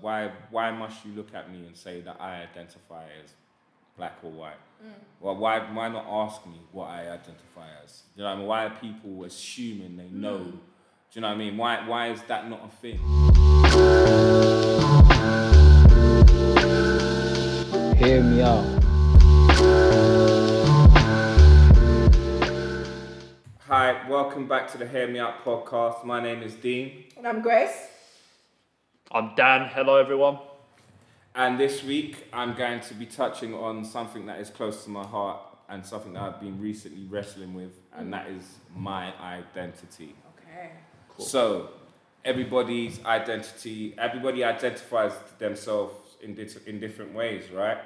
Why why must you look at me and say that I identify as black or white? Mm. Well, why why not ask me what I identify as? You know what I mean? Why are people assuming they mm. know? Do you know what I mean? Why why is that not a thing? Hear me out. Hi, welcome back to the Hear Me Out podcast. My name is Dean, And I'm Grace. I'm Dan. Hello, everyone. and this week I'm going to be touching on something that is close to my heart and something that I've been recently wrestling with, and that is my identity. Okay. Cool. So, everybody's identity, everybody identifies themselves in, dis- in different ways, right?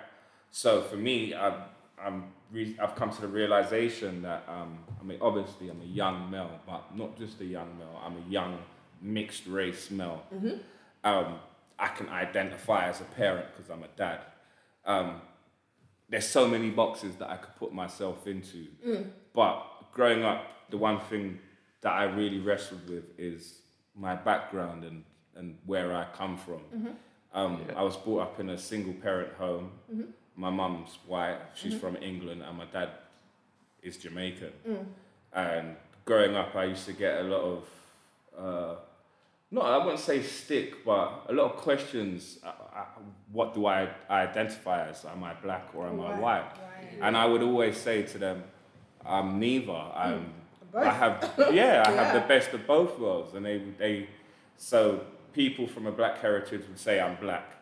So, for me, I've, I'm re- I've come to the realization that, um, I mean, obviously, I'm a young male, but not just a young male, I'm a young mixed race male. Um, I can identify as a parent because I'm a dad. Um, there's so many boxes that I could put myself into. But growing up, the one thing that I really wrestled with is my background and, and where I come from. Um, I was brought up in a single parent home. My mum's white, she's from England, and my dad is Jamaican. And growing up, I used to get a lot of, uh, no, I wouldn't say stick, but a lot of questions. Uh, uh, what do I identify as? Am I black or am I white? right. And I would always say to them, I'm neither. I'm, Both. I have, yeah, I have the best of both worlds. And they, they, so people from a black heritage would say I'm black,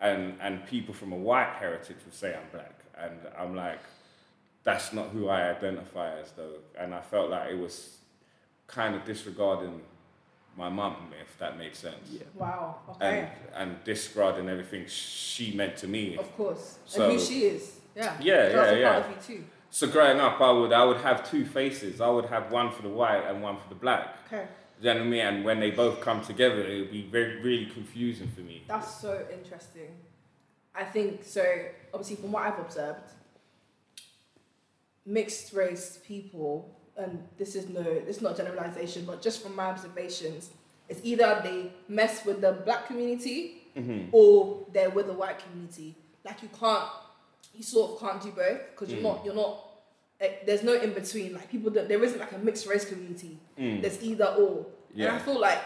and and people from a white heritage would say I'm black. And I'm like, that's not who I identify as though. And I felt like it was kind of disregarding my mum, if that makes sense. Yeah. Wow. Okay. And and disregarding everything she meant to me. of course. So- and who she is. Yeah. Yeah, So yeah, yeah. part of you too. So growing up, I would I would have two faces. I would have one for the white and one for the black. Okay. You know what I mean? And when they both come together, it would be very really confusing for me. That's so interesting. I think so. Obviously, from what I've observed, mixed race people, and this is no, it's not generalization, but just from my observations, it's either they mess with the black community or they're with the white community. Like you can't, you sort of can't do both because you're not, you're not. eh, There's no in between. Like people, don't, there isn't like a mixed race community. There's either or. And I feel like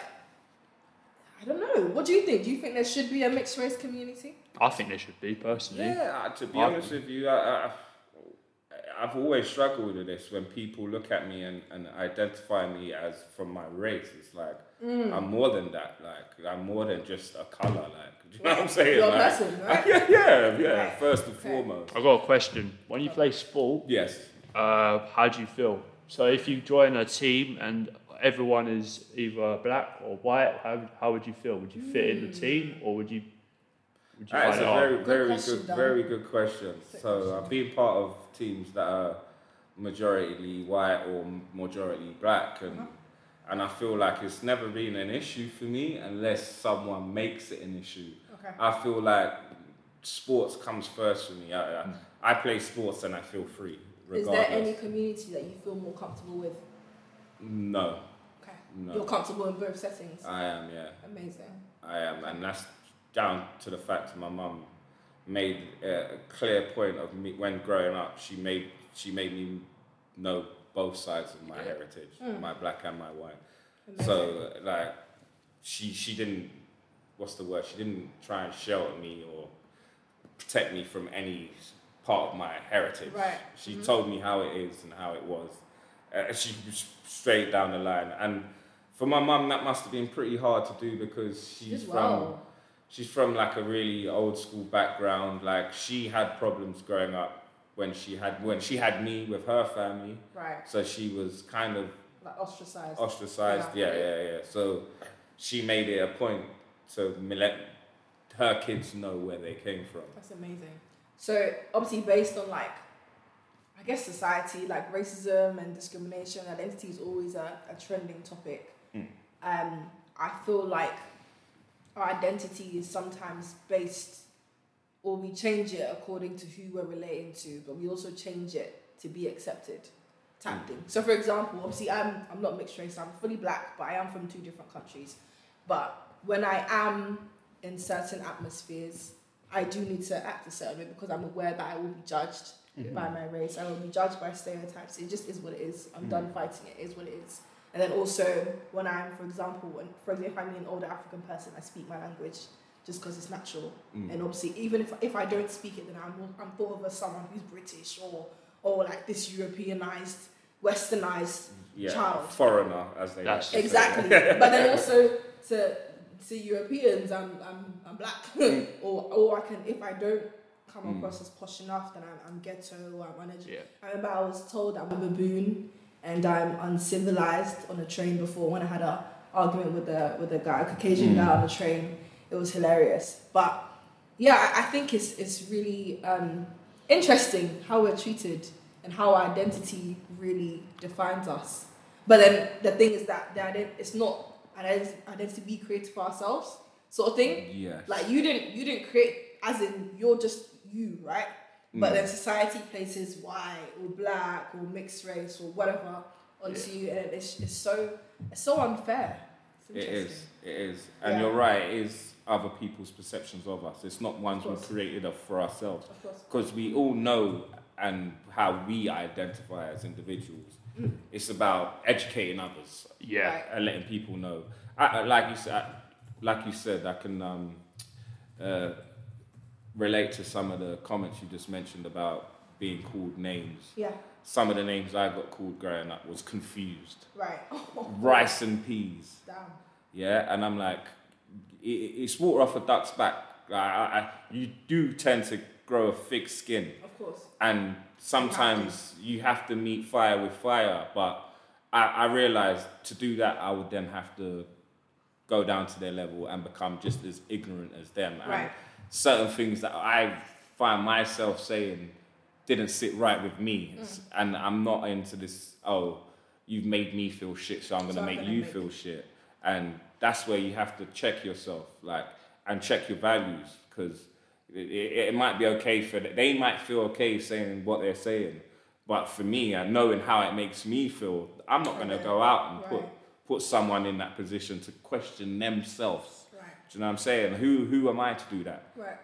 I don't know. What do you think? Do you think there should be a mixed race community? I think there should be, personally. Yeah, uh, to be I- honest with you, I, I, I've always struggled with this when people look at me and, and identify me as from my race. It's like Mm. I'm more than that. Like I'm more than just a color. Like do you know what I'm saying? You're a like, person, right? yeah, yeah, yeah. Right. First and Okay. foremost, I've got a question. When you play sport, yes. uh, how do you feel? So if you join a team and everyone is either black or white, how, how would you feel? Would you fit in the team or would you, would you That's find a it hard? very, very question, good, very good question. So question. I've been part of teams that are majority white or majority black, and Uh-huh. and I feel like it's never been an issue for me unless someone makes it an issue. Okay. I feel like sports comes first for me. I, I, I play sports and I feel free. Is there any community that you feel more comfortable with? No, Okay. No. You're comfortable in both settings. I am. Yeah. Amazing. I am, and that's down to the fact that my mum made uh, a clear point of me when growing up. She made she made me know both sides of my heritage, hmm. my black and my white. Amazing. So like, she she didn't what's the word? She didn't try and shelter me or protect me from any part of my heritage. Right. She mm-hmm. told me how it is and how it was. Uh, she was straight down the line, and for my mum, that must have been pretty hard to do because she's from. She's from like a really old school background. Like she had problems growing up when she had when she had me with her family, Right. so she was kind of Like ostracized. ostracized. Yeah. Yeah, yeah, yeah. So she made it a point to let her kids know where they came from. That's amazing. So obviously based on like I guess society, like racism and discrimination, identity is always a, a trending topic. Mm. Um, I feel like our identity is sometimes based or we change it according to who we're relating to, but we also change it to be accepted. Type hmm. thing. So for example, obviously I'm I'm not mixed race, I'm fully black, but I am from two different countries. But when I am in certain atmospheres, I do need to act a certain way because I'm aware that I will be judged hmm. by my race. I will be judged by stereotypes. It just is what it is. I'm hmm. done fighting it. Is what it is. And then also when I'm, for example, when for example, if I'm an older African person, I speak my language just because it's natural. Mm. And obviously, even if if I don't speak it, then I'm I'm thought of as someone who's British or or like this Europeanized, Westernized Yeah, child. foreigner, as they That's- like say. Exactly. but then also to to Europeans, I'm I'm, I'm black. Mm. or or I can if I don't come across as posh enough, then I'm, I'm ghetto or I'm uneducated. Yeah. I remember I was told I'm a baboon and I'm uncivilized on a train before when I had a argument with a with a guy, a Caucasian guy on the train. It was hilarious. But yeah, I, I think it's it's really um, interesting how we're treated and how our identity really defines us. But then the thing is that the ident- it's not an identity we create for ourselves, sort of thing. Yes. Like you didn't you didn't create as in you're just you, right? But Mm. then society places white or black or mixed race or whatever onto you, and it's, it's so it's so unfair. It's It interesting. is. It is. And Yeah. you're right. It is other people's perceptions of us. It's not ones we course. created of for ourselves. Of course. Because we all know and how we identify as individuals. It's about educating others Yeah. Right. and letting people know. I, I- like you said, like you said, I can um, uh, relate to some of the comments you just mentioned about being called names. Yeah. Some of the names I got called growing up was confused, Right. rice and peas. Damn. Yeah, and I'm like, it, it's water off a duck's back. I, I, you do tend to grow a thick skin, Of course. and sometimes you have to meet fire with fire. But I, I realized to do that, I would then have to go down to their level and become just as ignorant as them. And Right. Certain things that I find myself saying didn't sit right with me, Mm. and I'm not into this. Oh, you've made me feel shit, so I'm gonna So I'm make gonna you make- feel shit. And that's where you have to check yourself, like, and check your values, because it, it, it might be okay for th- they might feel okay saying what they're saying, but for me, and knowing how it makes me feel, I'm not gonna Okay. go out and put put someone in that position to question themselves. Right. Do you know what I'm saying? Who who am I to do that? Right.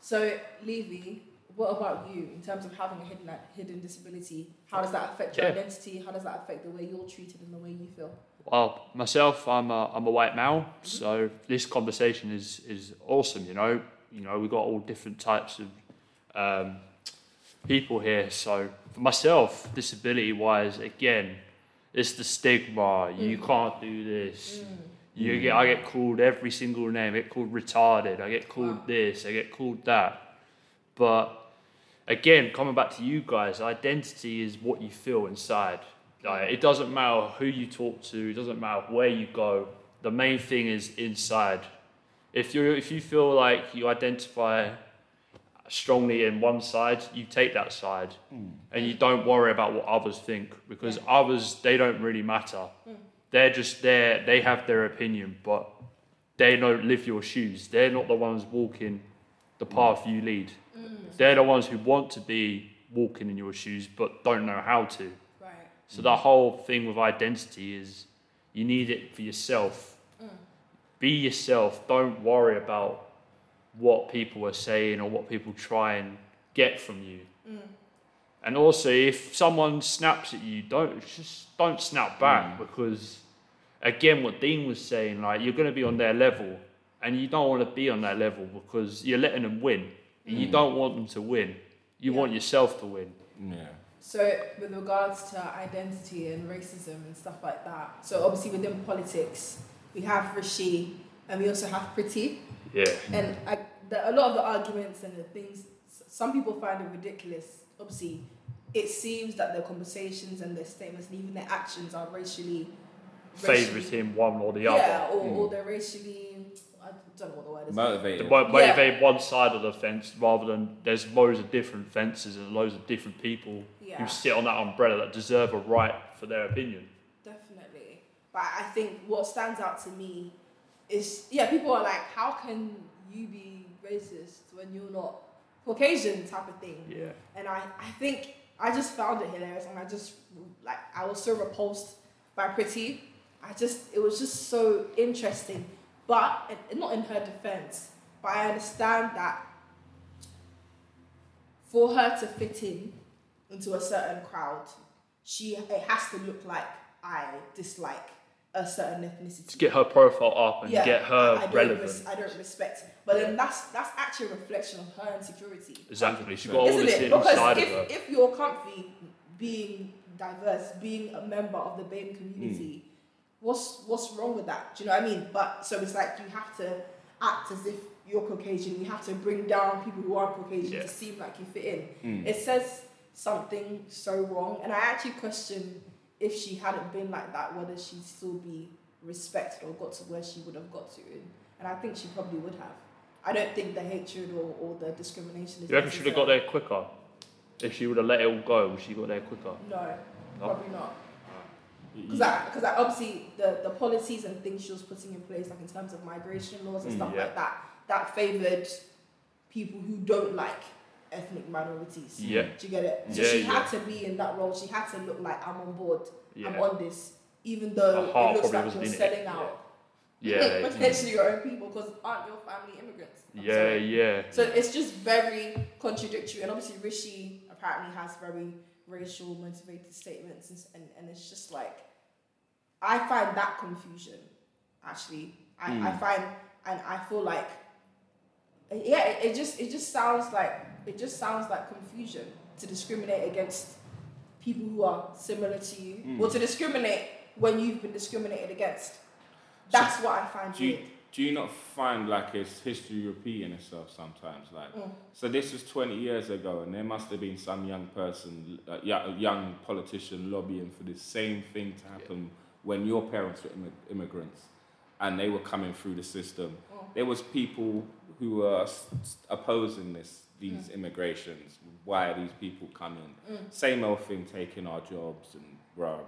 So, Levy, what about you in terms of having a hidden hidden disability? How does that affect your Yeah. identity? How does that affect the way you're treated and the way you feel? Well, myself, I'm a, I'm a white male, mm-hmm. so this conversation is is awesome. You know, you know, we've got all different types of um, people here. So for myself, disability wise, again, it's the stigma. You mm. can't do this. Mm. You mm. get, I get called every single name. I get called retarded. I get called Wow. this. I get called that. But again, coming back to you guys, identity is what you feel inside. Like, it doesn't matter who you talk to. It doesn't matter where you go. The main thing is inside. If you if you feel like you identify strongly in one side, you take that side, mm. and you don't worry about what others think because others they don't really matter. Mm. They're just there. They have their opinion, but they don't live your shoes. They're not the ones walking the path you lead. Mm. They're the ones who want to be walking in your shoes, but don't know how to. Right. So the whole thing with identity is you need it for yourself. Mm. Be yourself. Don't worry about what people are saying or what people try and get from you. Mm. And also, if someone snaps at you, don't just don't snap back because, again, what Dean was saying, like you're going to be on their level, and you don't want to be on that level because you're letting them win, and you mm. don't want them to win. You Yeah. want yourself to win. Yeah. So, with regards to identity and racism and stuff like that, so obviously within politics, we have Rishi and we also have Priti. Yeah. And I, the, a lot of the arguments and the things, some people find it ridiculous. Obviously, it seems that their conversations and their statements and even their actions are racially. Favours him one or the Yeah, other. or, or mm. they're racially. I don't know what the word is. Motivated. To mo- motivate one side of the fence rather than there's loads of different fences and loads of different people Yeah. who sit on that umbrella that deserve a right for their opinion. Definitely. But I think what stands out to me is yeah, people are like, how can you be racist when you're not Caucasian type of thing? Yeah. And I, I think I just found it hilarious and I just like I was so repulsed by Priti. I just it was just so interesting. But not in her defense, but I understand that for her to fit in into a certain crowd, she it has to look like I dislike a certain ethnicity. To get her profile up and get her I don't relevant. res- I don't respect. But then that's that's actually a reflection of her insecurity. Exactly. She's got all Isn't this it? inside Because of her. if, if you're comfy being diverse, being a member of the BAME community, hmm. What's what's wrong with that? Do you know what I mean? But so it's like you have to act as if you're Caucasian. You have to bring down people who aren't Caucasian Yeah. to seem like you fit in. Hmm. It says something so wrong, and I actually question if she hadn't been like that, whether she'd still be respected or got to where she would have got to. And, and I think she probably would have. I don't think the hatred or, or the discrimination is. You reckon she would have got there quicker? If she would have let it all go, would she got there quicker? No, No? probably not. Because because obviously the, the policies and things she was putting in place, like in terms of migration laws and Mm, stuff yeah. like that, that favoured people who don't like ethnic minorities. Yeah. Do you get it? So Yeah, she had to be in that role. She had to look like I'm on board. I'm on this, even though it looks like you're in it. selling out Yeah. potentially your own people because aren't your family immigrants? I'm Yeah, sorry. yeah. So it's just very contradictory, and obviously Rishi apparently has very racial motivated statements, and, and, and it's just like I find that confusion. Actually, I, I Mm. find and I feel like yeah, it, it just it just sounds like it just sounds like confusion to discriminate against people who are similar to you, Mm. or to discriminate when you've been discriminated against. That's what I find do you, weird. Do you not find like it's history repeating itself sometimes? Like, Mm. so this was 20 years ago, and there must have been some young person, uh, yeah, a young politician lobbying for the same thing to happen when your parents were immi- immigrants and they were coming through the system. Mm. There was people who were opposing this, these Mm. immigrations. Why are these people coming? Mm. Same old thing, taking our jobs and rah,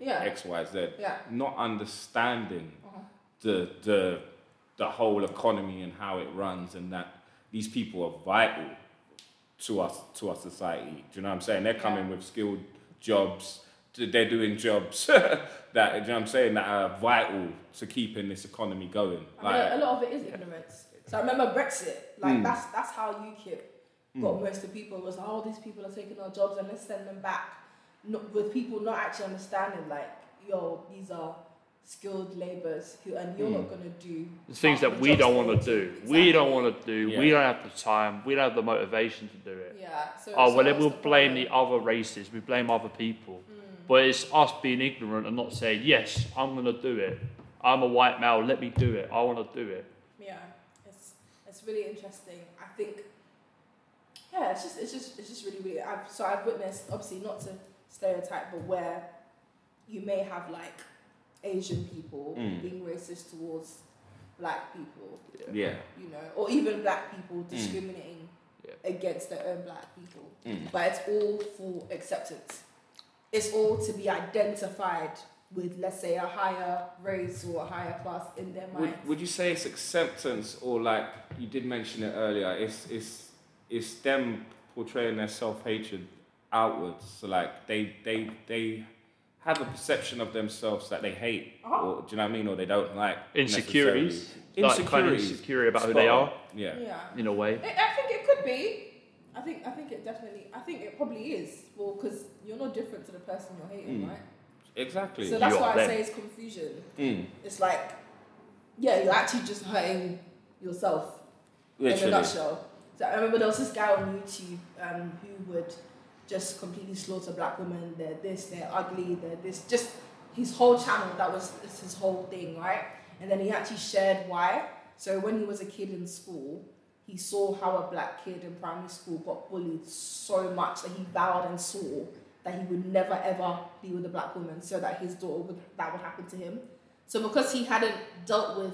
Yeah. X, Y, Z. Yeah. Not understanding Uh-huh. the the the whole economy and how it runs and that these people are vital to us to our society. Do you know what I'm saying? They're coming with skilled jobs. They're doing jobs that do you know what I'm saying that are vital to keeping this economy going. Mean, a lot of it is ignorance. So I remember Brexit, like Mm. that's that's how UKIP got most of people was oh these people are taking our jobs and let's send them back. Not, with people not actually understanding like yo these are skilled labourers who and you're not gonna do The things that the we don't want to do. do. We don't want to do. Yeah. We don't have the time. We don't have the motivation to do it. Yeah. So, Oh, so well, then we'll the blame problem? the other races. We blame other people. Mm. But it's us being ignorant and not saying, yes, I'm going to do it. I'm a white male. Let me do it. I want to do it. Yeah, it's it's really interesting. I think yeah, it's just it's just it's just really really. I've, so I've witnessed obviously not to stereotype, but where you may have like Asian people Mm. being racist towards black people, yeah. you know, or even black people discriminating Yeah. against their own black people. Mm. But it's all for acceptance. It's all to be identified with, let's say, a higher race or a higher class in their Would, would you say it's acceptance or like you did mention it earlier? It's it's it's them portraying their self hatred outwards. So like they they they have a perception of themselves that they hate, Uh-huh. or do you know what I mean, or they don't like Insecurities. necessarily. Like kind of Insecurities. insecure about who they on. are, Yeah. yeah. in a way. I I think it could be. I think I think it definitely. I think it probably is. Well, because you're not different to the person you're hating, Mm. right? Exactly. So that's You why I them. say it's confusion. Mm. It's like, yeah, you're actually just hurting yourself in a Literally. nutshell. So I remember there was this guy on YouTube um, who would just completely slaughter black women. They're this, they're ugly, they're this. Just his whole channel. That was his whole thing, right? And then he actually shared why. So when he was a kid in school, he saw how a black kid in primary school got bullied so much that he vowed and swore that he would never ever be with a black woman, so that his daughter would that would happen to him. So because he hadn't dealt with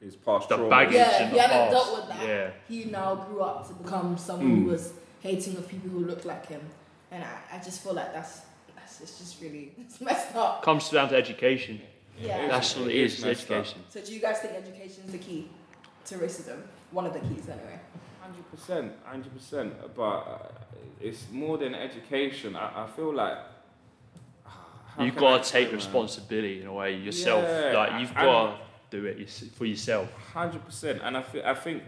His past The trauma. baggage Yeah, in he the hadn't past. dealt with that. Yeah. he now grew up to become someone Mm. who was hating of people who look like him, and I, I just feel like that's that's it's just really it's messed up. Comes down to education. Yeah. That's what it It is, is is up. education. So do you guys think education is the key to racism? One of the keys, anyway. Hundred percent, hundred percent. But uh, it's more than education. I, I feel like You've got to take man? responsibility in a way yourself. Yeah, like you've got to do it for yourself. Hundred percent, and I feel, I think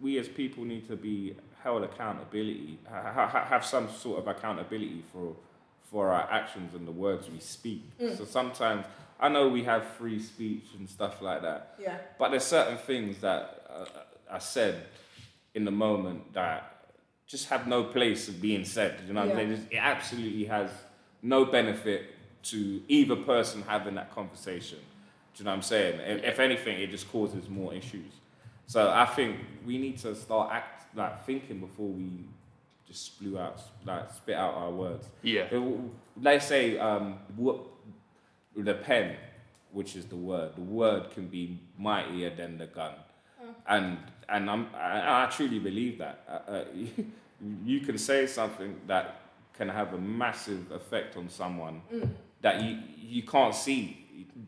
we as people need to be held accountability, ha- ha- ha- have some sort of accountability for for our actions and the words we speak. So sometimes I know we have free speech and stuff like that, Yeah. but there's certain things that uh, are said in the moment that just have no place of being said. You know, what I'm Yeah. saying? it absolutely has no benefit to either person having that conversation. Do you know what I'm saying? If anything, it just causes more issues. So I think we need to start act like thinking before we just spew out, like spit out our words. Yeah. It- Let's say um, what the pen, which is the word, the word can be mightier than the gun, and and I'm, I, I truly believe that. Uh, uh, you can say something that can have a massive effect on someone that you you can't see.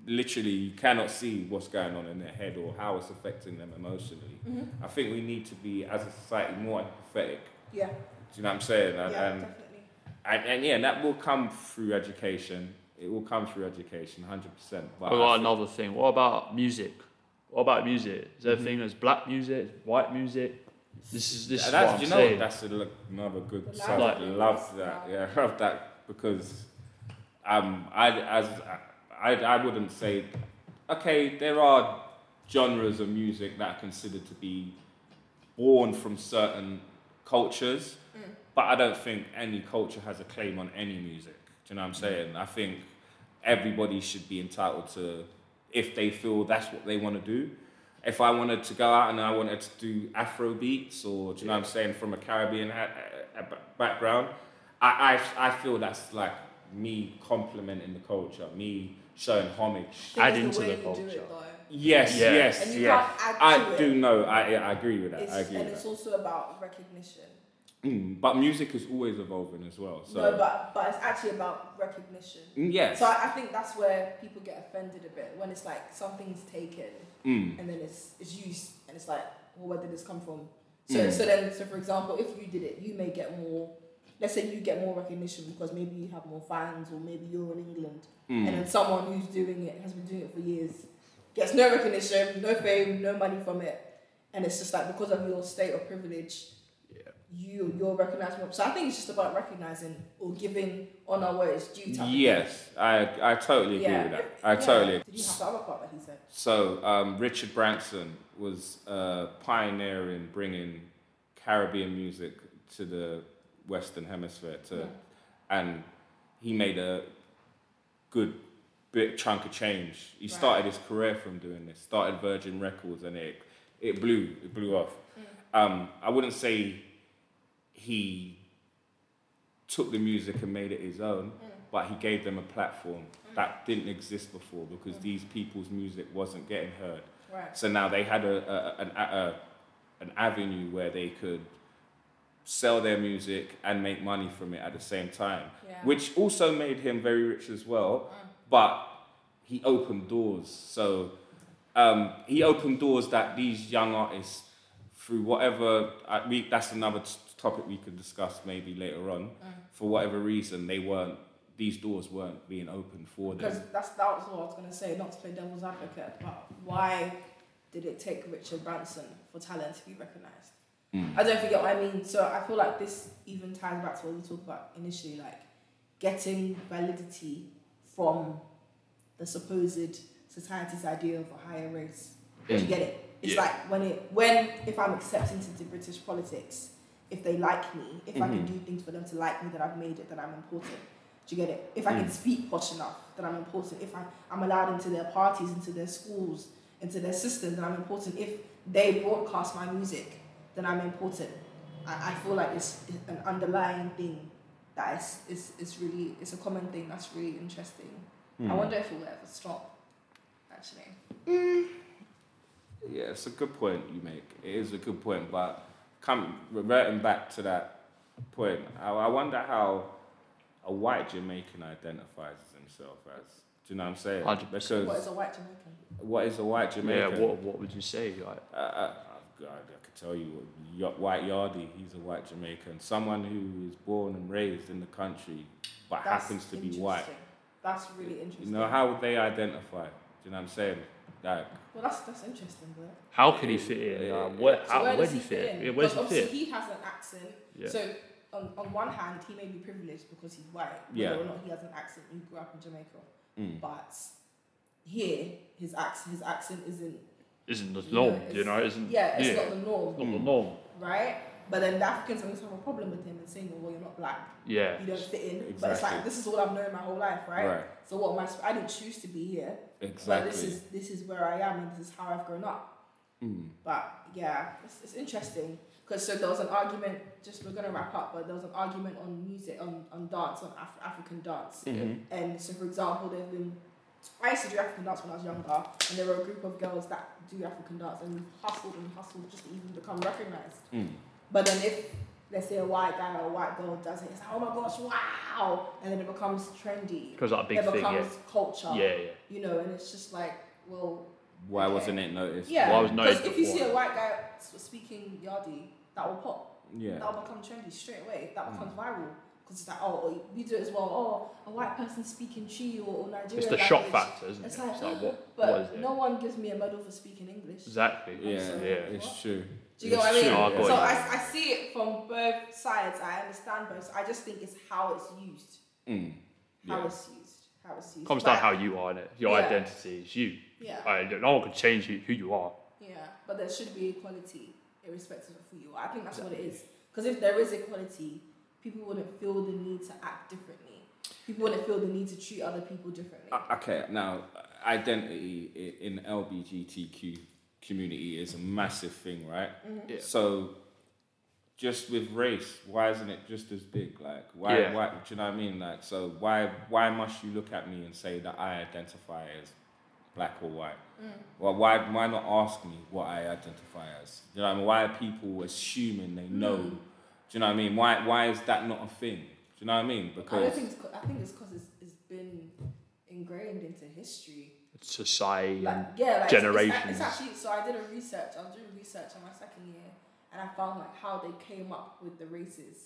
Literally, you cannot see what's going on in their head or how it's affecting them emotionally. I think we need to be, as a society, more empathetic. Yeah. Do you know what I'm saying? And, Yeah, and definitely. and, and yeah, that will come through education. It will come through education, hundred percent. What about another thing? What about music? What about music? Is there a thing there's black music, white music? This is this is that's, what I'm you know, saying. that's a, another good The subject. Like- love that. Yeah, love that because um, I as I, I wouldn't say okay. There are genres of music that are considered to be born from certain cultures, but I don't think any culture has a claim on any music. Do you know what I'm saying? I think everybody should be entitled to, if they feel that's what they want to do. If I wanted to go out and I wanted to do Afro beats, or do you know what I'm saying, from a Caribbean ha- uh, uh, background, I, I I feel that's like me complimenting the culture, me showing homage. Add Think into it's the way you do culture. it, though. Yes, Yeah. yes, And you yes. can't add I to do it. know. I I agree with that. It's, I agree and with it's that. also about recognition. Mm, but music is always evolving as well. So no, but but it's actually about recognition. Mm, yes. So I, I think that's where people get offended a bit when it's like something's taken Mm. and then it's it's used and it's like, well, where did this come from? So Mm. so then so for example, if you did it, you may get more. Let's say you get more recognition because maybe you have more fans or maybe you're in England, Mm. and then someone who's doing it has been doing it for years gets no recognition, no fame, no money from it, and it's just like because of your state of privilege, Yeah. you you're recognized more. So I think it's just about recognizing or giving honor where it's due. Yes, I I totally agree Yeah. with that. I Yeah. totally. Did you have the other part that he said? So um, Richard Branson was a pioneer in bringing Caribbean music to the Western Hemisphere, to, Yeah. and he made a good big chunk of change. He Right. started his career from doing this. Started Virgin Records, and it it blew it blew off. Um, I wouldn't say he took the music and made it his own, but he gave them a platform that didn't exist before because these people's music wasn't getting heard. Right. So now they had a, a, an, a, an avenue where they could sell their music and make money from it at the same time, Yeah. which also made him very rich as well. But he opened doors. So um, he opened doors that these young artists, through whatever, uh, we, that's another t- topic we could discuss maybe later on. For whatever reason, they weren't. These doors weren't being opened for them. Because that's that was what I was gonna say. Not to play devil's advocate, but why did it take Richard Branson for talent to be recognized? Mm. I don't forget what I mean. So I feel like this even ties back to what we talked about initially, like getting validity from the supposed society's idea of a higher race. Do you Mm. get it? It's Yeah. like when it when if I'm accepted into British politics, if they like me, if I can Mhm. do things for them to like me, that I've made it, that I'm important. Do you get it? If I can Mm. speak posh enough, that I'm important. If I, I'm allowed into their parties, into their schools, into their systems, then I'm important. If they broadcast my music, then I'm important. I, I feel like it's an underlying thing that is, is, is really, it's a common thing that's really interesting. I Mm. wonder if it will ever stop, actually. Yeah, it's a good point you make. It is a good point, but come reverting back to that point, I, I wonder how a white Jamaican identifies himself as. Do you know what I'm saying? 100%. Because What is a white Jamaican? what is a white Jamaican? Yeah, what, what would you say? Like, Uh, uh, God, I could tell you, white Yardie, he's a white Jamaican, someone who is born and raised in the country, but That's happens to be white. That's really interesting. You know, how would they identify? Do you know what I'm saying? Like, Well, that's that's interesting, bro. How can he fit in? Yeah, Uh, where, So how, where where does do you fit in? in? Yeah, where he obviously fit? he has an accent. Yeah. So on, on one hand, he may be privileged because he's white, whether Yeah. or not he has an accent. He grew up in Jamaica, mm, but here his accent his accent isn't. Isn't the you norm, it's- you know? Isn't Yeah, it's yeah, not the norm, not the Mm. norm. right? But then the Africans always have a problem with him and saying, "Well, you're not black, Yeah. you don't fit in." But it's like this is what I've known my whole life, right? right, So what am I? sp- I didn't choose to be here, but this is this is where I am and this is how I've grown up. Mm, But yeah, it's, it's interesting because so there was an argument. Just we're gonna wrap up, but there was an argument on music, on, on dance, on Af- African dance. mhm, And so, for example, there've been. I used to do African dance when I was younger, and there were a group of girls that do African dance, and we hustled and hustled just to even become recognized. mm, But then if let's say a white guy or a white girl does it, it's like, oh my gosh, wow, and then it becomes trendy. Because that big it thing, yeah. becomes culture. Yeah, yeah. You know, and it's just like, well, Why Okay. wasn't it noticed? yeah. Well, I was Because noticed if you see a white guy speaking Yardie, that will pop. Yeah. That will become trendy straight away. That Mm. becomes viral. Because it's like, oh, we do it as well. Oh, a white person speaking Chi or, or Nigerian. It's the shock factor, isn't It's it? like, It's like, what, But what is it? no one gives me a medal for speaking English. Exactly. Yeah, So, yeah, it's true. Do you get what I mean? Oh, I so. I, I see it from both sides. I understand both. I just think it's how it's used. Mm, How yeah. it's used. How it's used. Comes But- down how you are, in it. Your Yeah. identity is you. Yeah. No one can change who, who you are. Yeah, but there should be equality irrespective of who you are. I think that's what it is. Because if there is equality, people wouldn't feel the need to act differently. People wouldn't feel the need to treat other people differently. Uh, Okay, now identity in LGBTQ community is a massive thing, right? Mm-hmm. Yeah. So, just with race, why isn't it just as big? Like, why? Yeah. Why? Do you know what I mean? Like, so why? Why must you look at me and say that I identify as black or white? Mm. Well, why? Why not ask me what I identify as? Do you know what I mean? Why are people assuming they know? Mm. Do you know what I mean? Why? Why is that not a thing? Do you know what I mean? Because I don't Because think it's. I think it's because it's, it's been ingrained into history. Society Like yeah, like it's- generations. It's, it's actually. So I did a research. I was doing research in my second year, and I found like how they came up with the races,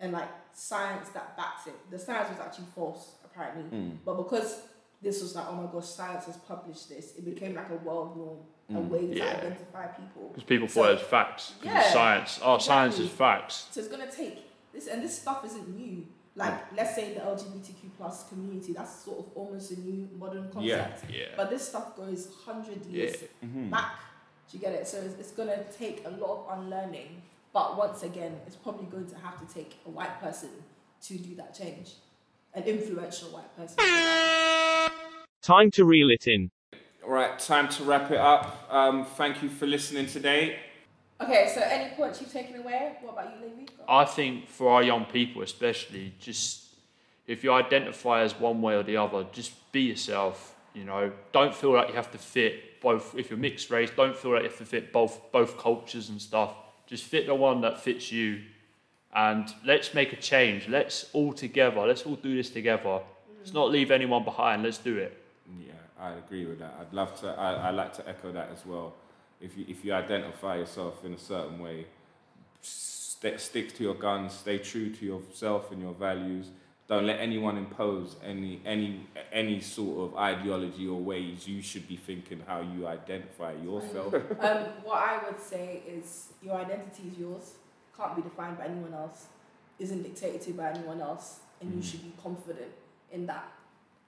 and like science that backs it. The science was actually false, apparently. Mm, But because this was like, oh my gosh, science has published this, it became like a world norm, a Mm. way to Yeah. identify people. because people So- thought it was facts. 'Cause Yeah, it's science. Oh, science is facts. So it's gonna take this, and this stuff isn't new. Like, let's say the LGBTQ plus community, that's sort of almost a new modern concept. Yeah. yeah. But this stuff goes hundred years mhm. back. Do you get it? So it's, it's gonna take a lot of unlearning. But once again, it's probably going to have to take a white person to do that change, an influential white person. Time to reel it in. All right, time to wrap it up. Um, thank you for listening today. Okay, so any points you've taken away? What about you, Levy? I think for our young people, especially, just if you identify as one way or the other, just be yourself. You know, don't feel like you have to fit both. If you're mixed race, don't feel like you have to fit both both cultures and stuff. Just fit the one that fits you, and let's make a change. Let's all together. Let's all do this together. Let's not leave anyone behind. Let's do it. Yeah, I agree with that. I'd love to. I, I like to echo that as well. If you if you identify yourself in a certain way, st- stick to your guns. Stay true to yourself and your values. Don't let anyone impose any any any sort of ideology or ways you should be thinking how you identify yourself. um, what I would say is your identity is yours, can't be defined by anyone else, isn't dictated to by anyone else, and you Mm. should be confident in that.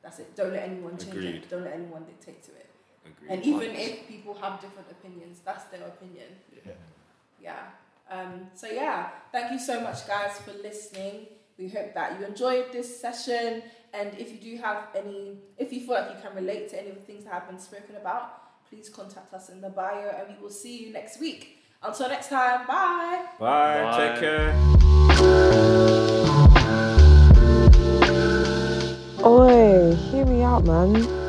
That's it. Don't let anyone change Agreed. it. Don't let anyone dictate to it. Agreed. And even if people have different opinions, that's their opinion. Yeah. Yeah. Um, so yeah, thank you so much, guys, for listening. We hope that you enjoyed this session, and if you do have any, if you feel like you can relate to any of the things that have been spoken about, please contact us in the bio, and we will see you next week. Until next time, bye. Bye. Bye. Take care. Oi, hear me out, man.